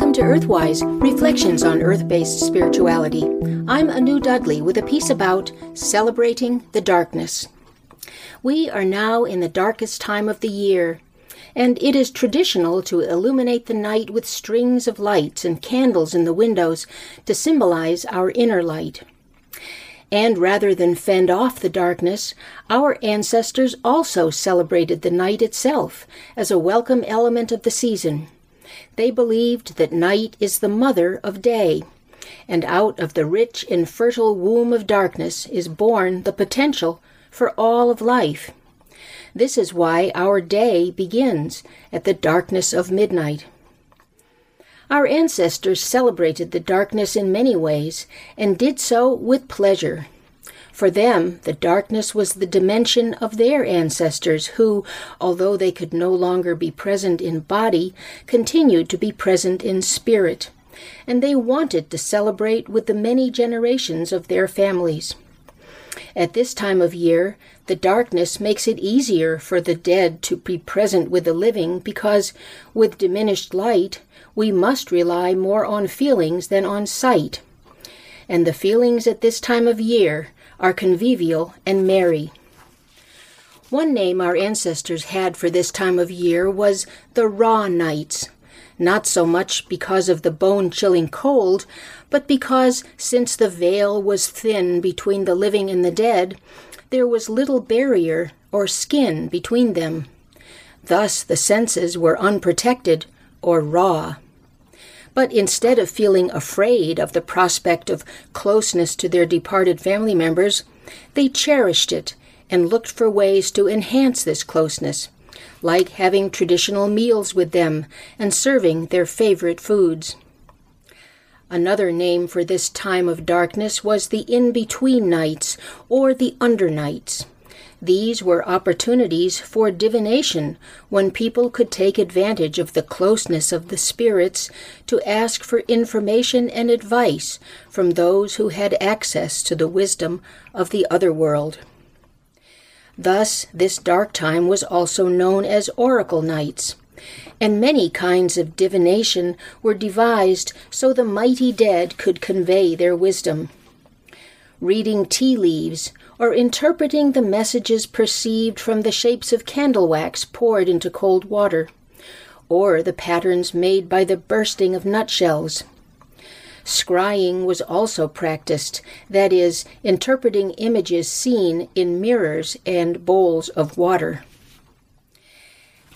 Welcome to Earthwise Reflections on Earth based Spirituality. I'm Anu Dudley with a piece about celebrating the darkness. We are now in the darkest time of the year, and it is traditional to illuminate the night with strings of lights and candles in the windows to symbolize our inner light. And rather than fend off the darkness, our ancestors also celebrated the night itself as a welcome element of the season. They believed that night is the mother of day, and out of the rich and fertile womb of darkness is born the potential for all of life. This is why our day begins at the darkness of midnight. Our ancestors celebrated the darkness in many ways and did so with pleasure. For them, the darkness was the dimension of their ancestors who, although they could no longer be present in body, continued to be present in spirit. And they wanted to celebrate with the many generations of their families. At this time of year, the darkness makes it easier for the dead to be present with the living because, with diminished light, we must rely more on feelings than on sight. And the feelings at this time of year are convivial and merry. One name our ancestors had for this time of year was the raw nights, not so much because of the bone chilling cold, but because, since the veil was thin between the living and the dead, there was little barrier or skin between them. Thus the senses were unprotected or raw. But instead of feeling afraid of the prospect of closeness to their departed family members, they cherished it and looked for ways to enhance this closeness, like having traditional meals with them and serving their favorite foods. Another name for this time of darkness was the in between nights or the under nights. These were opportunities for divination when people could take advantage of the closeness of the spirits to ask for information and advice from those who had access to the wisdom of the other world. Thus, this dark time was also known as oracle nights, and many kinds of divination were devised so the mighty dead could convey their wisdom. Reading tea leaves or interpreting the messages perceived from the shapes of candle wax poured into cold water, or the patterns made by the bursting of nutshells. Scrying was also practiced, that is, interpreting images seen in mirrors and bowls of water.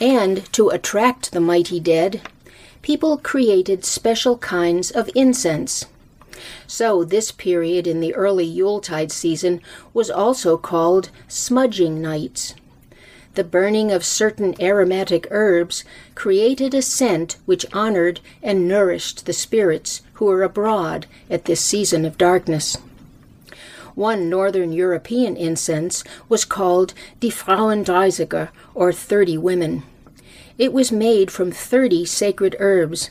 And to attract the mighty dead, people created special kinds of incense. So, this period in the early Yuletide season was also called smudging nights. The burning of certain aromatic herbs created a scent which honored and nourished the spirits who were abroad at this season of darkness. One northern European incense was called Die Frauendreißiger, or Thirty Women. It was made from thirty sacred herbs,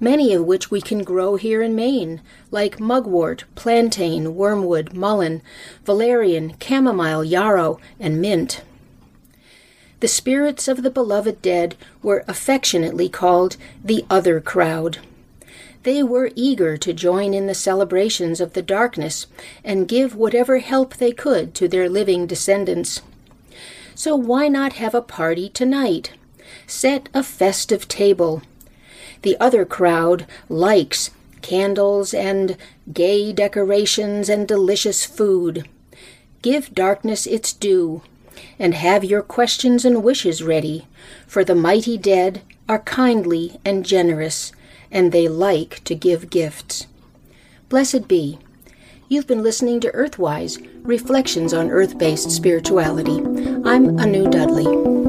many of which we can grow here in Maine, like mugwort, plantain, wormwood, mullein, valerian, chamomile, yarrow, and mint. The spirits of the beloved dead were affectionately called the other crowd. They were eager to join in the celebrations of the darkness and give whatever help they could to their living descendants. So why not have a party tonight? Set a festive table the other crowd likes candles and gay decorations and delicious food. Give darkness its due, and have your questions and wishes ready, for the mighty dead are kindly and generous, and they like to give gifts. Blessed be. You've been listening to Earthwise Reflections on Earth based Spirituality. I'm Anu Dudley.